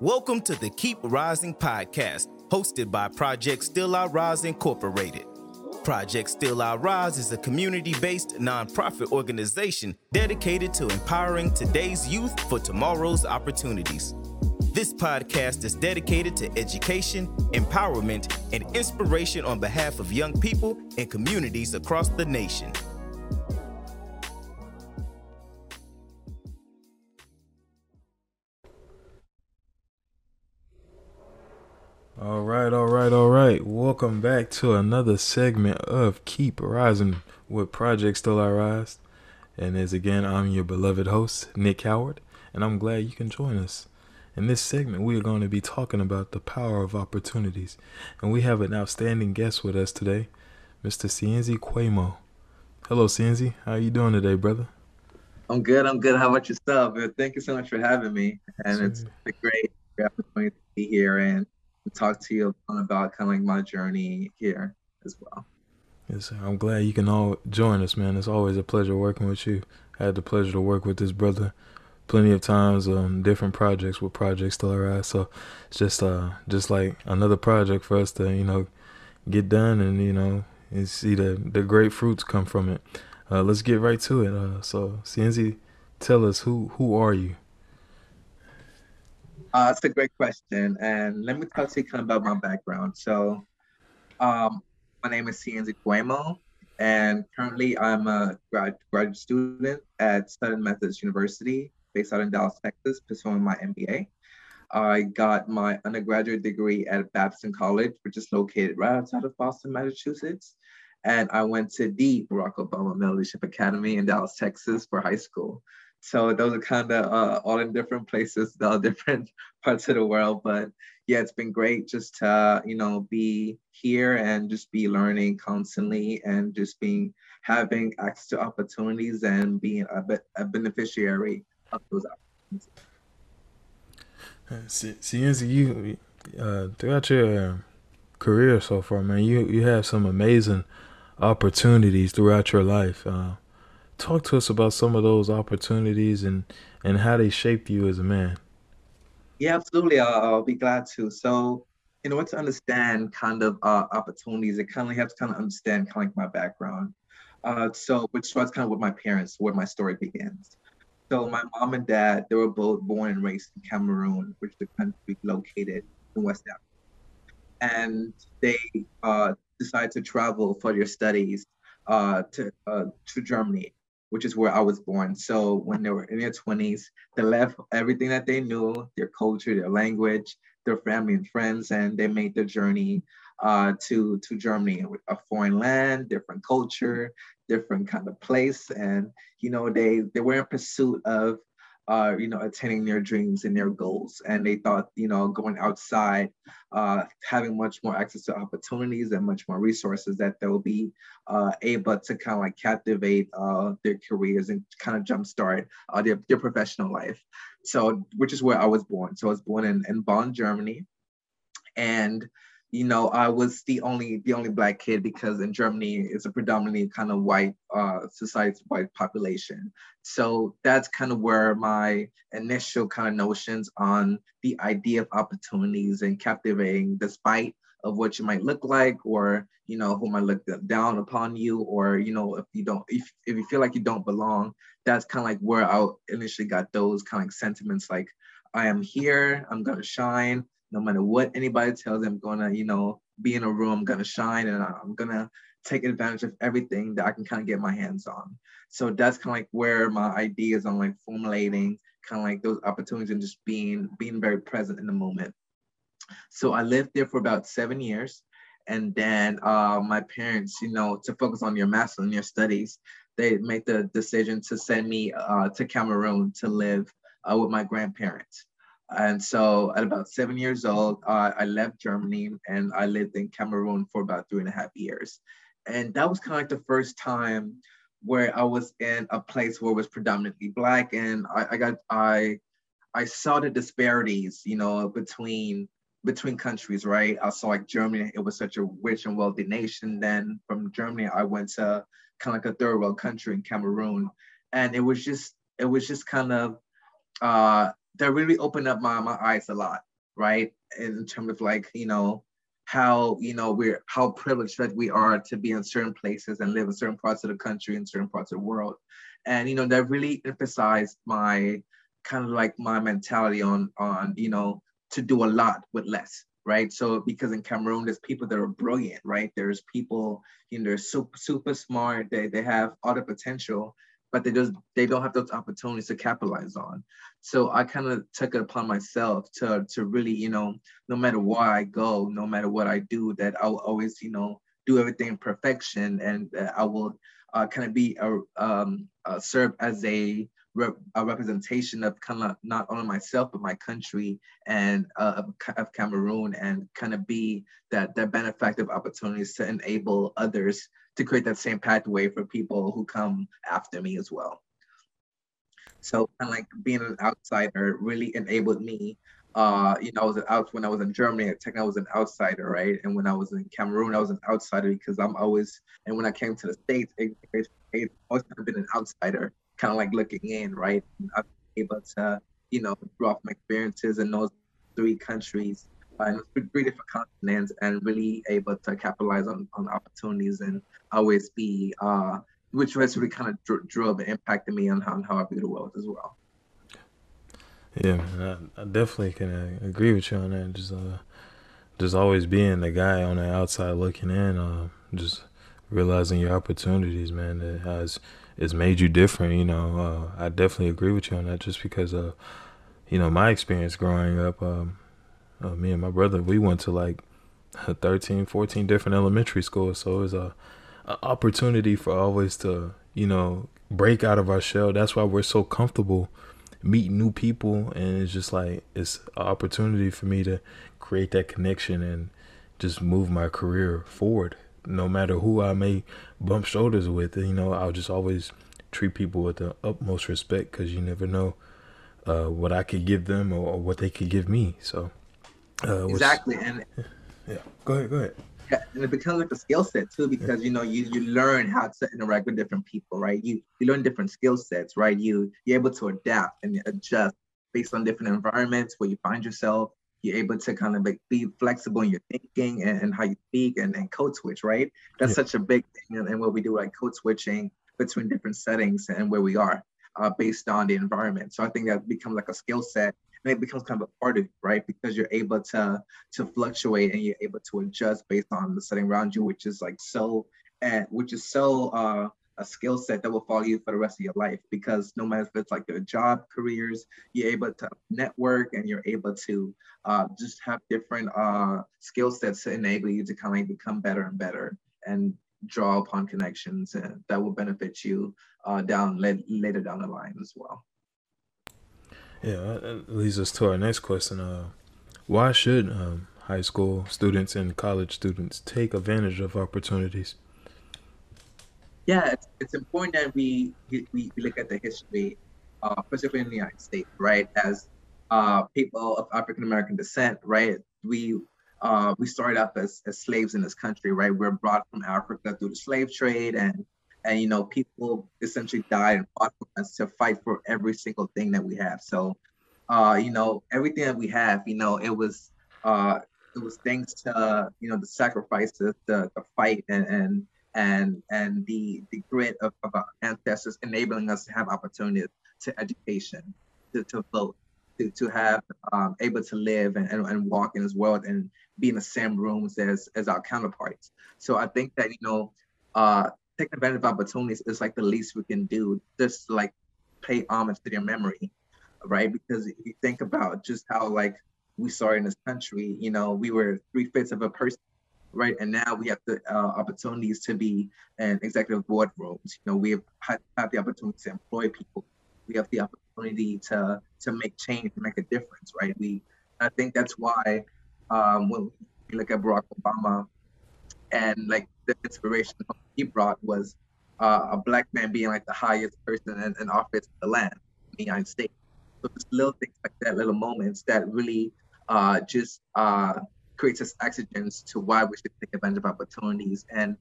Welcome to the Keep Rising podcast, hosted by Project Still I Rise Incorporated. Project Still I Rise is a community based nonprofit organization dedicated to empowering today's youth for tomorrow's opportunities. This podcast is dedicated to education, empowerment, and inspiration on behalf of young people and communities across the nation. Welcome back to another segment of Keep Rising with Project Still I Rise. And as again, I'm your beloved host, Nick Howard, and I'm glad you can join us. In this segment, we are going to be talking about the power of opportunities. And we have an outstanding guest with us today, Mr. Cienzi Quemo. Hello, Cienzi. How are you doing today, brother? I'm good. I'm good. How about yourself? Thank you so much for having me. And sure. it's a great opportunity to be here and talk to you about kind of like my journey here as well. Yes, I'm glad you can all join us, man. It's always a pleasure working with you. I had the pleasure to work with this brother plenty of times on different projects with Project Still I So it's just uh just like another project for us to, you know, get done and, you know, and see the, the great fruits come from it. Uh, let's get right to it. Uh, so Cienzi, tell us who who are you? Uh, that's a great question. And let me talk to you kind of about my background. So, um, my name is Cienzi Quemo, and currently I'm a grad, graduate student at Southern Methodist University, based out in Dallas, Texas, pursuing my MBA. I got my undergraduate degree at Babson College, which is located right outside of Boston, Massachusetts. And I went to the Barack Obama Male Leadership Academy in Dallas, Texas for high school. So those are kind of uh, all in different places, all different parts of the world. But yeah, it's been great just to you know be here and just be learning constantly and just being having access to opportunities and being a, a beneficiary of those opportunities. See, you uh, throughout your career so far, man, you you have some amazing opportunities throughout your life. Uh, talk to us about some of those opportunities and and how they shaped you as a man. Yeah, absolutely. I'll, I'll be glad to. So, in order to understand kind of uh, opportunities, it kind of to kind of understand kind of like my background. Uh, so, which starts kind of with my parents, where my story begins. So, my mom and dad, they were both born and raised in Cameroon, which is the country located in West Africa. And they uh, decided to travel for their studies uh, to uh, to Germany which is where I was born. So when they were in their 20s, they left everything that they knew, their culture, their language, their family and friends, and they made the journey uh, to to Germany, a foreign land, different culture, different kind of place, and you know they they were in pursuit of uh, you know, attaining their dreams and their goals. And they thought, you know, going outside, uh, having much more access to opportunities and much more resources that they'll be uh, able to kind of like captivate uh, their careers and kind of jumpstart uh, their, their professional life. So, which is where I was born. So I was born in, in Bonn, Germany. And you know, I was the only the only black kid because in Germany it's a predominantly kind of white uh, society, white population. So that's kind of where my initial kind of notions on the idea of opportunities and captivating, despite of what you might look like, or you know, who might look down upon you, or you know, if you don't, if if you feel like you don't belong, that's kind of like where I initially got those kind of sentiments, like I am here, I'm gonna shine no matter what anybody tells me, I'm gonna, you know, be in a room, I'm gonna shine and I'm gonna take advantage of everything that I can kind of get my hands on. So that's kind of like where my ideas on like formulating kind of like those opportunities and just being being very present in the moment. So I lived there for about seven years. And then uh, my parents, you know, to focus on your master and your studies, they made the decision to send me uh, to Cameroon to live uh, with my grandparents. And so at about seven years old, uh, I left Germany and I lived in Cameroon for about three and a half years. And that was kind of like the first time where I was in a place where it was predominantly black. And I, I got, I, I saw the disparities, you know, between between countries, right? I saw like Germany, it was such a rich and wealthy nation. Then from Germany, I went to kind of like a third world country in Cameroon. And it was just, it was just kind of uh, that really opened up my, my eyes a lot. right? In terms of like, you know, how you know we're how privileged that we are to be in certain places and live in certain parts of the country and certain parts of the world and you know that really emphasized my kind of like my mentality on on you know to do a lot with less right so because in cameroon there's people that are brilliant right there's people you know they're super super smart they, they have all the potential but they just they don't have those opportunities to capitalize on so i kind of took it upon myself to to really you know no matter where i go no matter what i do that i'll always you know do everything in perfection and i will uh, kind of be a um, uh, serve as a a representation of kind of not only myself but my country and uh, of, of Cameroon, and kind of be that that benefactor of opportunities to enable others to create that same pathway for people who come after me as well. So of like being an outsider really enabled me. Uh, you know, I was an out when I was in Germany. Technically, I was an outsider, right? And when I was in Cameroon, I was an outsider because I'm always. And when I came to the states, it, it always kind of been an outsider kind of like looking in, right? I've been able to, you know, draw from experiences in those three countries uh, and three different continents and really able to capitalize on, on opportunities and always be, uh, which has really kind of drove and impacted me on how, on how I view the world as well. Yeah, I, I definitely can uh, agree with you on that. Just, uh, just always being the guy on the outside looking in, uh, just realizing your opportunities, man. That has it's made you different. You know, uh, I definitely agree with you on that. Just because, uh, you know, my experience growing up, um, uh, me and my brother, we went to like 13, 14 different elementary schools. So it was a, a opportunity for always to, you know, break out of our shell. That's why we're so comfortable meeting new people, and it's just like it's an opportunity for me to create that connection and just move my career forward no matter who I may bump shoulders with, you know, I'll just always treat people with the utmost respect because you never know uh, what I could give them or, or, what they could give me. So uh, exactly, and yeah, go ahead, go ahead. Yeah, and it becomes like a skill set too because you know you you learn how to interact with different people, right? You you learn different skill sets, right? You you're able to adapt and adjust based on different environments where you find yourself you're able to kind of like be flexible in your thinking and, and how you speak and, and code switch, right? That's yeah. such a big thing. And, and what we do, like code switching between different settings and where we are uh, based on the environment. So I think that becomes like a skill set and it becomes kind of a part of you, right? Because you're able to to fluctuate and you're able to adjust based on the setting around you, which is like so, and which is so uh, a skill set that will follow you for the rest of your life because no matter if it's like your job careers you're able to network and you're able to uh, just have different uh, skill sets to enable you to kind of become better and better and draw upon connections that will benefit you uh, down later down the line as well yeah that leads us to our next question uh, why should um, high school students and college students take advantage of opportunities yeah, it's, it's important that we, we, we look at the history, uh, particularly in the United States, right? As uh, people of African American descent, right? We uh, we started up as, as slaves in this country, right? We are brought from Africa through the slave trade, and and you know people essentially died and fought for us to fight for every single thing that we have. So, uh, you know, everything that we have, you know, it was uh, it was thanks to you know the sacrifices, the the fight, and and and and the the grit of, of our ancestors enabling us to have opportunities to education, to, to vote, to, to have um, able to live and, and, and walk in this world and be in the same rooms as as our counterparts. So I think that you know, uh, taking advantage of opportunities is like the least we can do. Just like pay homage to their memory, right? Because if you think about just how like we saw in this country, you know, we were three fifths of a person right? And now we have the uh, opportunities to be in executive board rooms. You know, we have, have the opportunity to employ people. We have the opportunity to to make change, to make a difference, right? We, I think that's why um, when we look at Barack Obama, and like the inspiration he brought was uh, a black man being like the highest person in, in office in the land, in the United States. So just little things like that, little moments that really uh, just uh, creates this oxygen to why we should take advantage of opportunities and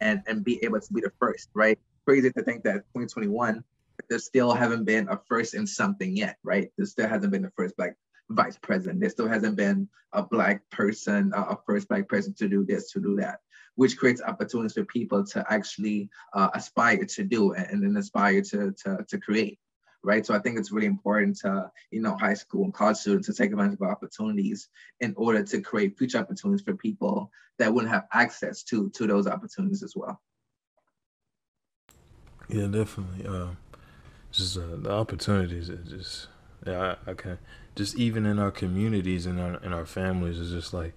and and be able to be the first, right? Crazy to think that 2021 there still haven't been a first in something yet, right? There still hasn't been the first black vice president. There still hasn't been a black person, a first black person to do this, to do that, which creates opportunities for people to actually uh, aspire to do and then aspire to, to, to create right? So I think it's really important to, you know, high school and college students to take advantage of opportunities in order to create future opportunities for people that wouldn't have access to to those opportunities as well. Yeah, definitely. Um, just uh, the opportunities are just yeah, I, I can just even in our communities and our in our families is just like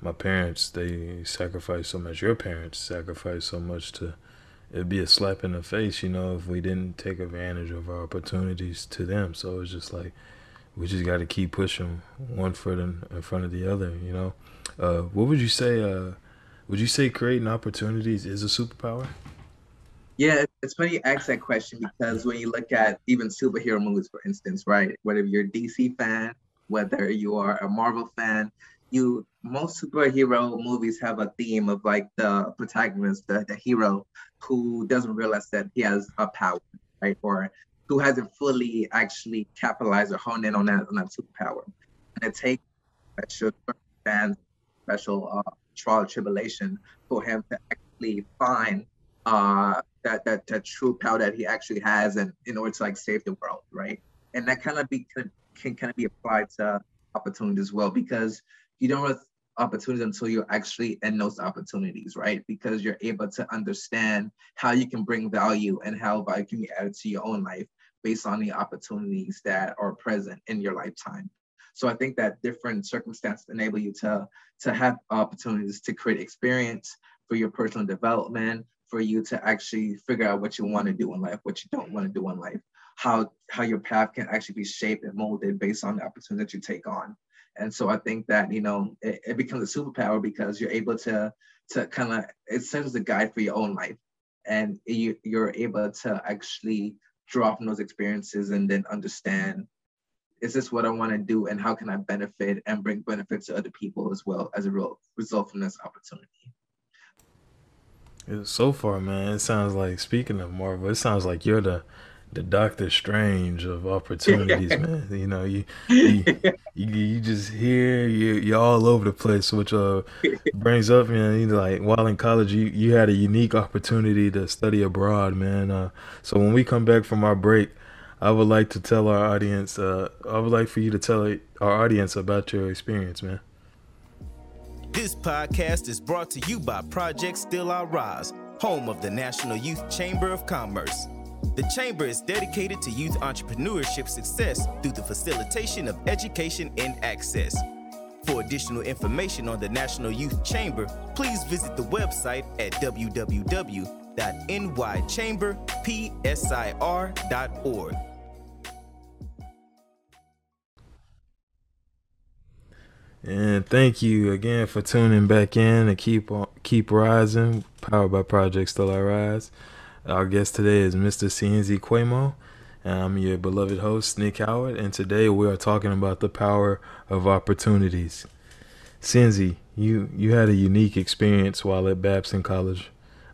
my parents they sacrifice so much. Your parents sacrifice so much to it'd be a slap in the face, you know, if we didn't take advantage of our opportunities to them. So it's just like we just got to keep pushing one foot in, in, front of the other, you know. Uh, what would you say? Uh, would you say creating opportunities is a superpower? Yeah, it's funny you ask that question because when you look at even superhero movies, for instance, right? Whether you're a DC fan, whether you are a Marvel fan, you most superhero movies have a theme of like the protagonist, the, the hero, who doesn't realize that he has a power, right? Or who hasn't fully actually capitalized or honed in on that on that superpower. And it takes special circumstance, special uh, trial tribulation for him to actually find uh, that, that that true power that he actually has, and in order to like save the world, right? And that kind of be can, can kind of be applied to opportunity as well because you don't have opportunities until you're actually in those opportunities, right? Because you're able to understand how you can bring value and how value can be added to your own life based on the opportunities that are present in your lifetime. So I think that different circumstances enable you to, to have opportunities to create experience for your personal development, for you to actually figure out what you want to do in life, what you don't want to do in life, how how your path can actually be shaped and molded based on the opportunities that you take on. And so I think that, you know, it, it becomes a superpower because you're able to, to kind of, it serves as a guide for your own life. And you, you're able to actually draw from those experiences and then understand, is this what I want to do? And how can I benefit and bring benefit to other people as well as a real result from this opportunity? So far, man, it sounds like speaking of Marvel, it sounds like you're the the Doctor Strange of opportunities, man. You know, you you, you, you just hear you you're all over the place, which uh brings up, man. You know, like while in college, you you had a unique opportunity to study abroad, man. Uh, so when we come back from our break, I would like to tell our audience. Uh, I would like for you to tell our audience about your experience, man. This podcast is brought to you by Project Still I Rise, home of the National Youth Chamber of Commerce. The Chamber is dedicated to youth entrepreneurship success through the facilitation of education and access. For additional information on the National Youth Chamber, please visit the website at www.nychamberpsir.org. And thank you again for tuning back in and keep on, keep rising. Powered by Project Still I Rise. Our guest today is Mr. Cienzi Quemo, and I'm your beloved host, Nick Howard, and today we are talking about the power of opportunities. Cienzi, you, you had a unique experience while at Babson College.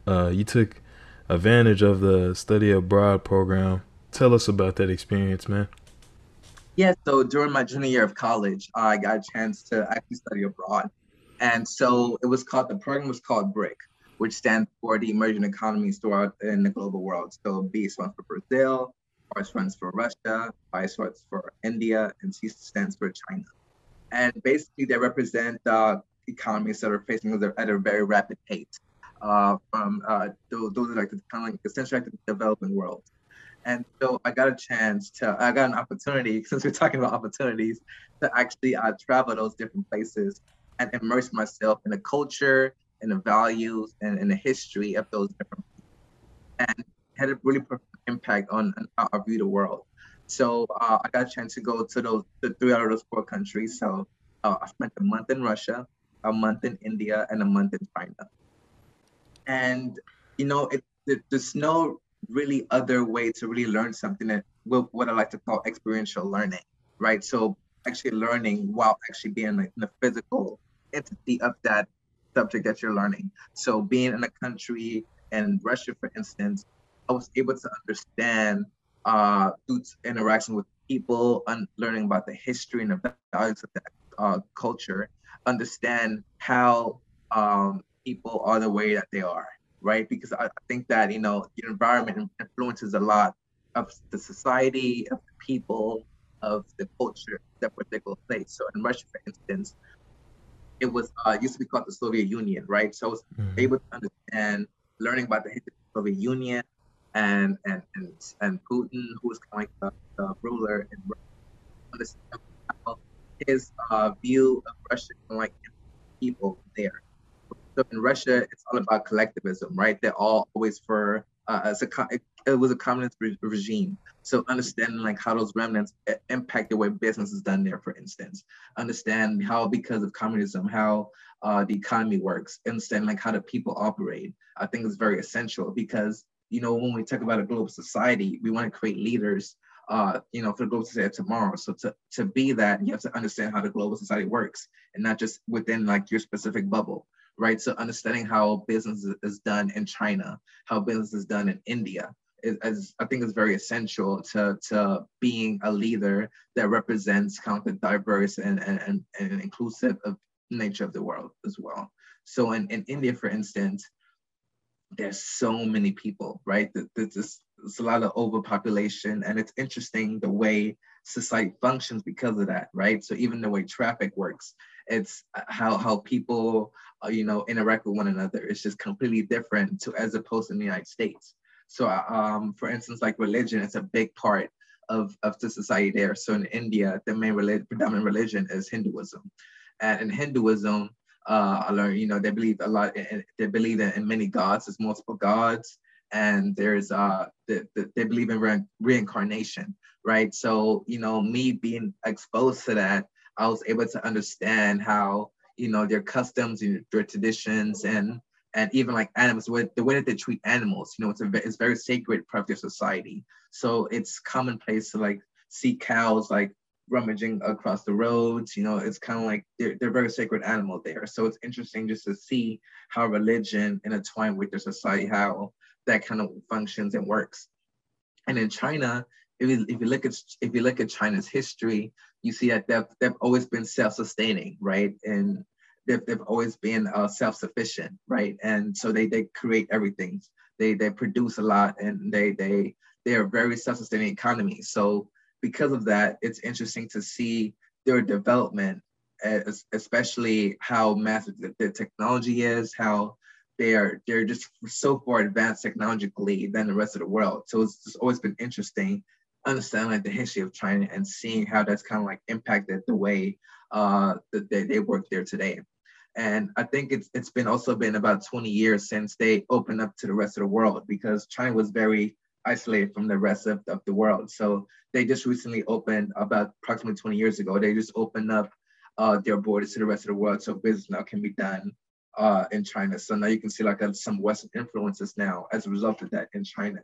Uh, you took advantage of the study abroad program. Tell us about that experience, man. Yeah, so during my junior year of college, I got a chance to actually study abroad. And so it was called, the program was called BRIC, which stands for the emerging economies throughout in the global world. So B stands for Brazil, R stands for Russia, I stands for India, and C stands for China. And basically, they represent uh, economies that are facing at a very rapid pace. Uh, from uh, those, those are like the kind of like essentially like the developing world. And so I got a chance to, I got an opportunity, since we're talking about opportunities, to actually uh, travel those different places and immerse myself in the culture and the values and, and the history of those different. And had a really profound impact on, on how I view the world. So uh, I got a chance to go to those the three out of those four countries. So uh, I spent a month in Russia, a month in India, and a month in China. And you know, it, it, there's no really other way to really learn something that what I like to call experiential learning, right? So actually learning while actually being like in the physical entity of that subject that you're learning. So being in a country in Russia, for instance, I was able to understand uh, through interaction with people and learning about the history and the values of that uh, culture understand how um, people are the way that they are, right? Because I, think that you know the environment influences a lot of the society, of the people, of the culture that particular place. So in Russia, for instance, it was uh, used to be called the Soviet Union, right? So I was mm-hmm. able to understand, learning about the history of the Soviet Union and and and, and Putin, who was kind of like the, the ruler in Russia, his uh, view of Russia, like people there. So in Russia, it's all about collectivism, right? They're all always for uh, as a it was a communist re- regime. So understanding like how those remnants impact the way business is done there, for instance, understand how because of communism, how uh, the economy works, understand like how the people operate. I think is very essential because you know when we talk about a global society, we want to create leaders. Uh, you know, for the global society tomorrow. So to, to be that, you have to understand how the global society works and not just within like your specific bubble right? So understanding how business is done in China, how business is done in India, is, is, I think is very essential to, to being a leader that represents kind of the diverse and, and, and inclusive of nature of the world as well. So in, in India, for instance, there's so many people, right? There's, there's a lot of overpopulation, and it's interesting the way society functions because of that, right? So even the way traffic works, it's how how people, uh, you know, interact with one another. It's just completely different to as opposed to the United States. So, um, for instance, like religion is a big part of, of the society there. So in India, the main religion, predominant religion is Hinduism. And in Hinduism, uh, I learned, you know, they believe a lot, in, they believe in, in many gods, there's multiple gods, and there's, uh, the, the, they believe in re- reincarnation, right? So, you know, me being exposed to that, I was able to understand how, you know, their customs and their traditions and and even like animals, the way that they treat animals, you know, it's a it's very sacred part of their society. So it's commonplace to like see cows like rummaging across the roads. You know, it's kind of like they're they're very sacred animal there. So it's interesting just to see how religion intertwined with their society, how that kind of functions and works. And in China, if you, if you look at if you look at China's history, you see that they've, they've always been self-sustaining, right? And they've, they've always been uh, self-sufficient, right? And so they they create everything. They they produce a lot, and they they they are very self-sustaining economy. So because of that, it's interesting to see their development, especially how massive the, the technology is, how they are they're just so far advanced technologically than the rest of the world. So it's always been interesting understanding like the history of China and seeing how that's kind of like impacted the way uh, that they, they work there today. And I think it's it's been also been about 20 years since they opened up to the rest of the world because China was very isolated from the rest of, of the world. So they just recently opened about approximately 20 years ago. They just opened up uh, their borders to the rest of the world, so business now can be done uh, in China. So now you can see like a, some Western influences now as a result of that in China.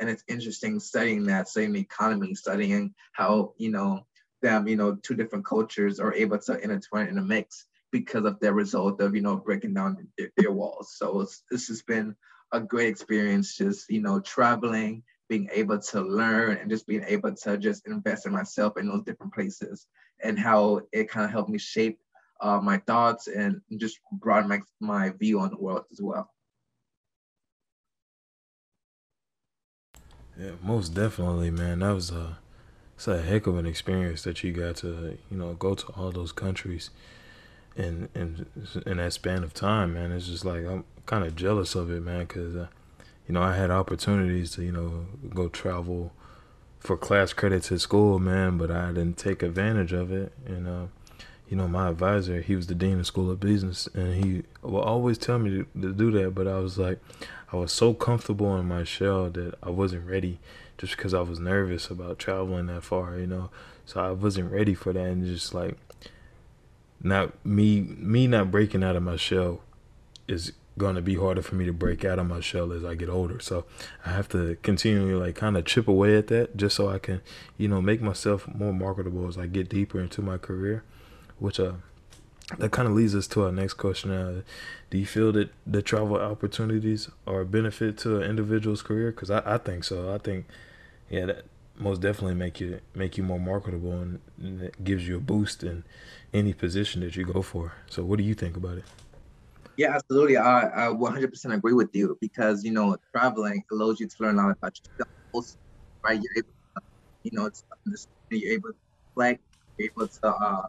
And it's interesting studying that, studying the economy, studying how you know them, you know, two different cultures are able to intertwine in a mix because of their result of you know breaking down their, their walls. So it's just been a great experience, just you know traveling, being able to learn, and just being able to just invest in myself in those different places, and how it kind of helped me shape uh, my thoughts and just broaden my my view on the world as well. Yeah, most definitely, man. That was a it's a heck of an experience that you got to you know go to all those countries in in in that span of time, man. It's just like I'm kind of jealous of it, man, because uh, you know I had opportunities to you know go travel for class credits at school, man, but I didn't take advantage of it. And uh, you know, my advisor, he was the dean of school of business, and he will always tell me to, to do that. But I was like, I was so comfortable in my shell that I wasn't ready, just because I was nervous about traveling that far, you know. So I wasn't ready for that, and just like not me me not breaking out of my shell is going to be harder for me to break out of my shell as I get older. So I have to continually like kind of chip away at that just so I can, you know, make myself more marketable as I get deeper into my career, which uh that kind of leads us to our next question. Uh, do you feel that the travel opportunities are a benefit to an individual's career? Because I, I think so. I think, yeah, that most definitely make you make you more marketable and, and it gives you a boost in any position that you go for. So what do you think about it? Yeah, absolutely. I, I 100% agree with you because, you know, traveling allows you to learn a lot about yourself, right? You're able to, you know, understand, you're able to reflect, you're able to uh,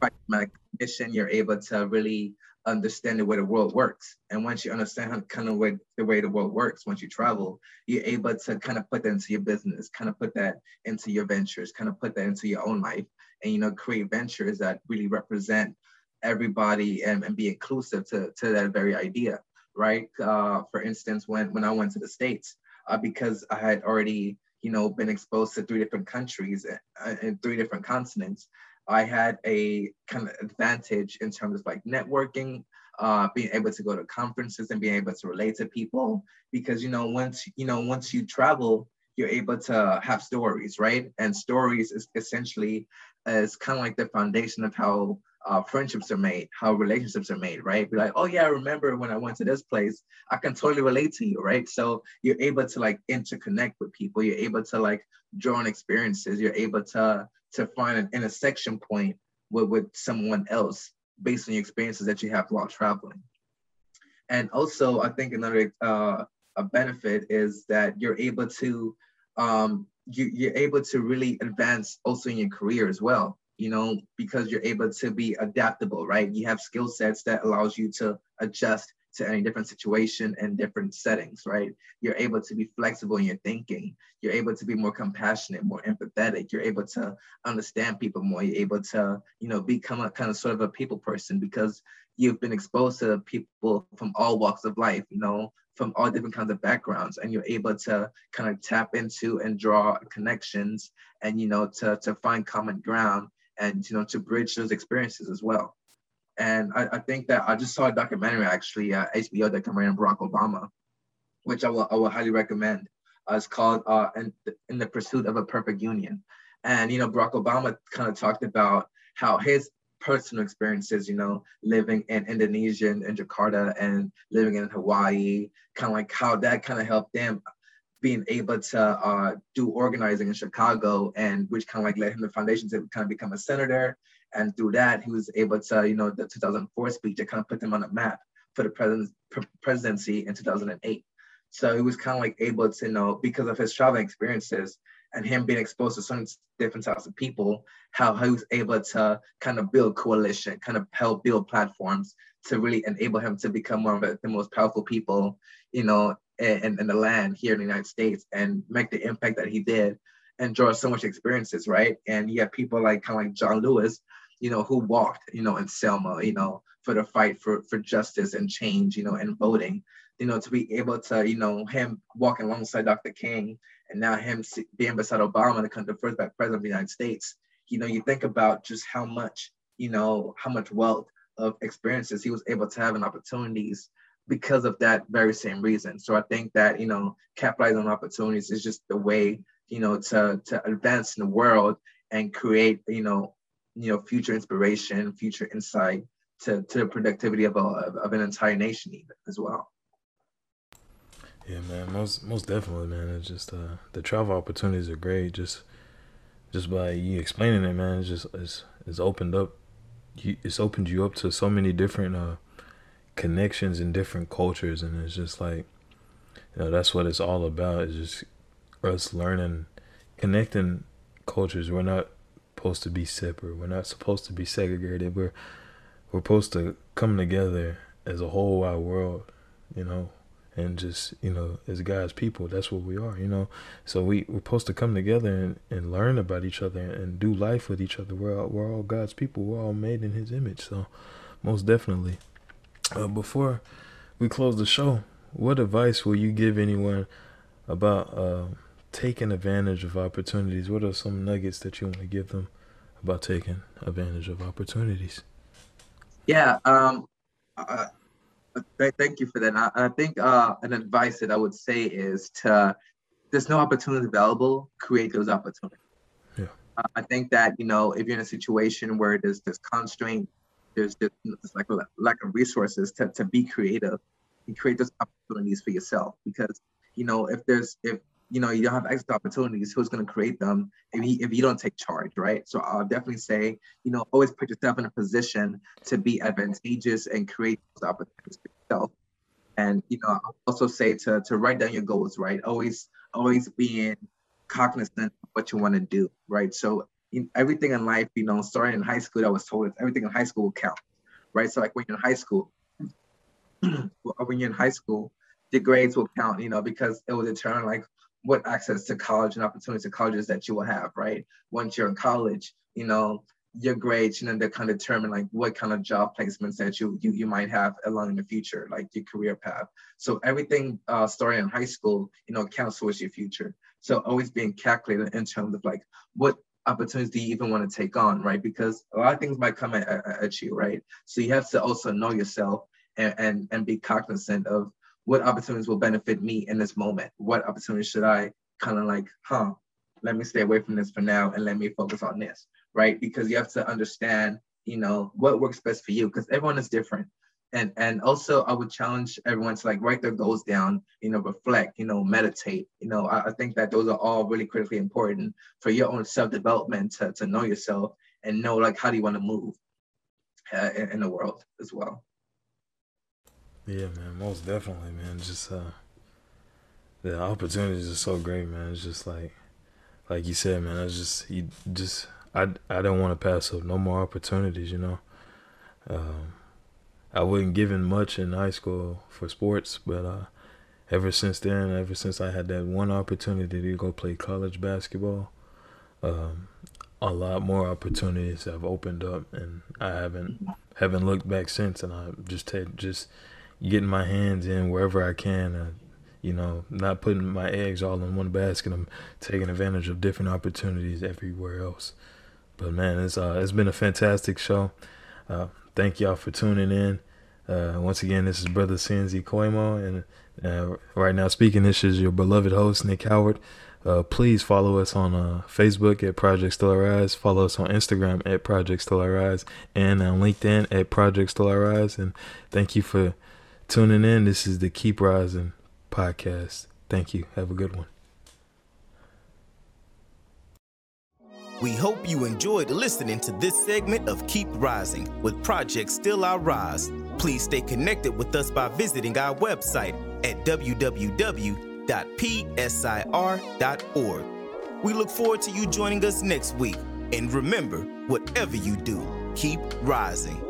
practice mission, you're able to really understand the way the world works. And once you understand how, kind of way, the way the world works, once you travel, you're able to kind of put that into your business, kind of put that into your ventures, kind of put that into your own life, and you know, create ventures that really represent everybody and, and be inclusive to, to that very idea, right? Uh, for instance, when when I went to the States, uh, because I had already you know been exposed to three different countries and, three different continents I had a kind of advantage in terms of like networking, uh, being able to go to conferences and being able to relate to people. Because you know, once you know, once you travel, you're able to have stories, right? And stories is essentially is kind of like the foundation of how uh, friendships are made, how relationships are made, right? Be like, oh yeah, I remember when I went to this place. I can totally relate to you, right? So you're able to like interconnect with people. You're able to like draw on experiences. You're able to to find an intersection point with, with someone else based on your experiences that you have while traveling. And also, I think another uh, a benefit is that you're able to um, you, you're able to really advance also in your career as well you know because you're able to be adaptable right you have skill sets that allows you to adjust to any different situation and different settings, right? You're able to be flexible in your thinking. You're able to be more compassionate, more empathetic. You're able to understand people more. You're able to, you know, become a kind of sort of a people person because you've been exposed to people from all walks of life, you know, from all different kinds of backgrounds, and you're able to kind of tap into and draw connections and, you know, to, to find common ground and, you know, to bridge those experiences as well. And I, I think that I just saw a documentary actually at HBO documentary on Barack Obama, which I will, I will highly recommend. Uh, it's called uh, in, in the Pursuit of a Perfect Union. And, you know, Barack Obama kind of talked about how his personal experiences, you know, living in Indonesia and, in Jakarta and living in Hawaii, kind of like how that kind of helped them being able to uh, do organizing in Chicago and which kind of like led him the foundation to kind of become a senator and through that, he was able to, you know, the 2004 speech that kind of put him on the map for the president, presidency in 2008. So he was kind of like able to, you know, because of his traveling experiences and him mm-hmm. being exposed to so many different types of people, how he was able to kind of build coalition, kind of help build platforms to really enable him to become one of the most powerful people, you know, in, in the land here in the United States and make the impact that he did and draw so much experiences, right? And you have people like kind of like John Lewis, you know, who walked, you know, in Selma, you know, for the fight for, for justice and change, you know, and voting, you know, to be able to, you know, him walking alongside Dr. King and now him being beside Obama, to the, the first black president of the United States, you know, you think about just how much, you know, how much wealth of experiences he was able to have and opportunities because of that very same reason. So I think that, you know, capitalizing on opportunities is just the way, you know, to, to advance in the world and create, you know, you know future inspiration future insight to, to the productivity of, a, of an entire nation even as well yeah man most most definitely man. It's just uh the travel opportunities are great. Just just by you explaining it man it's just it's, it's opened up it's opened you up to so many different uh connections and different cultures. And it's just like you know that's what it's all about is just us learning connecting cultures. We're not supposed to be separate. We're not supposed to be segregated. We're we're supposed to come together as a whole wide world, you know, and just, you know, as God's people, that's what we are, you know. So we, we're supposed to come together and, and learn about each other and do life with each other. We're all, we're all God's people. We're all made in his image. So most definitely. Uh, before we close the show, what advice will you give anyone about uh, taking advantage of opportunities, what are some nuggets that you want to give them about taking advantage of opportunities? Yeah, um, uh, thank you for that. I, I think uh, an advice that I would say is to there's no opportunity available, create those opportunities. Yeah. Uh, I think that you know if you're in a situation where there's this constraint, there's just like a lack of resources to, to be creative and create those opportunities for yourself because you know if there's if you know, you don't have to opportunities, who's going to create them if you, if you don't take charge, right? So I'll definitely say, you know, always put yourself in a position to be advantageous and create those opportunities for yourself. And, you know, I'll also say to, to write down your goals, right? Always, always being cognizant of what you want to do, right? So in, everything in life, you know, starting in high school, I was told everything in high school counts, right? So like when you're in high school, when you're in high school, your grades will count, you know, because it will determine like what access to college and opportunities to colleges that you will have, right? Once you're in college, you know, your grades, you know, they kind of determine like what kind of job placements that you you, you might have along in the future, like your career path. So everything uh, starting in high school, you know, counts towards your future. So always being calculated in terms of like what opportunities do you even want to take on, right? Because a lot of things might come at, at you, right? So you have to also know yourself and, and, and be cognizant of what opportunities will benefit me in this moment? What opportunities should I kind of like, huh, let me stay away from this for now and let me focus on this, right? Because you have to understand, you know, what works best for you because everyone is different. And, and also I would challenge everyone to like write their goals down, you know, reflect, you know, meditate. You know, I, I think that those are all really critically important for your own self-development to, to know yourself and know like how do you want to move uh, in, in the world as well. Yeah, man, most definitely, man. Just uh, the opportunities are so great, man. It's just like, like you said, man. I just you just I I don't want to pass up no more opportunities, you know. Um, I wasn't given much in high school for sports, but uh, ever since then, ever since I had that one opportunity to go play college basketball, um, a lot more opportunities have opened up, and I haven't haven't looked back since. And I just take just getting my hands in wherever I can. Uh, you know, not putting my eggs all in one basket. I'm taking advantage of different opportunities everywhere else. But man, it's uh, it's been a fantastic show. Uh, thank y'all for tuning in. Uh, once again, this is Brother Cienzi Quemo, and uh, right now speaking, this is your beloved host Nick Howard. Uh, please follow us on uh, Facebook at Project Still Rise. Follow us on Instagram at Project Still Rise, and on LinkedIn at Project Still Rise. And thank you for tuning in. This is the Keep Rising podcast. Thank you. Have a good one. We hope you enjoyed listening to this segment of Keep Rising with Project Still I Rise. Please stay connected with us by visiting our website at www.psir.org. We look forward to you joining us next week. And remember, whatever you do, keep rising.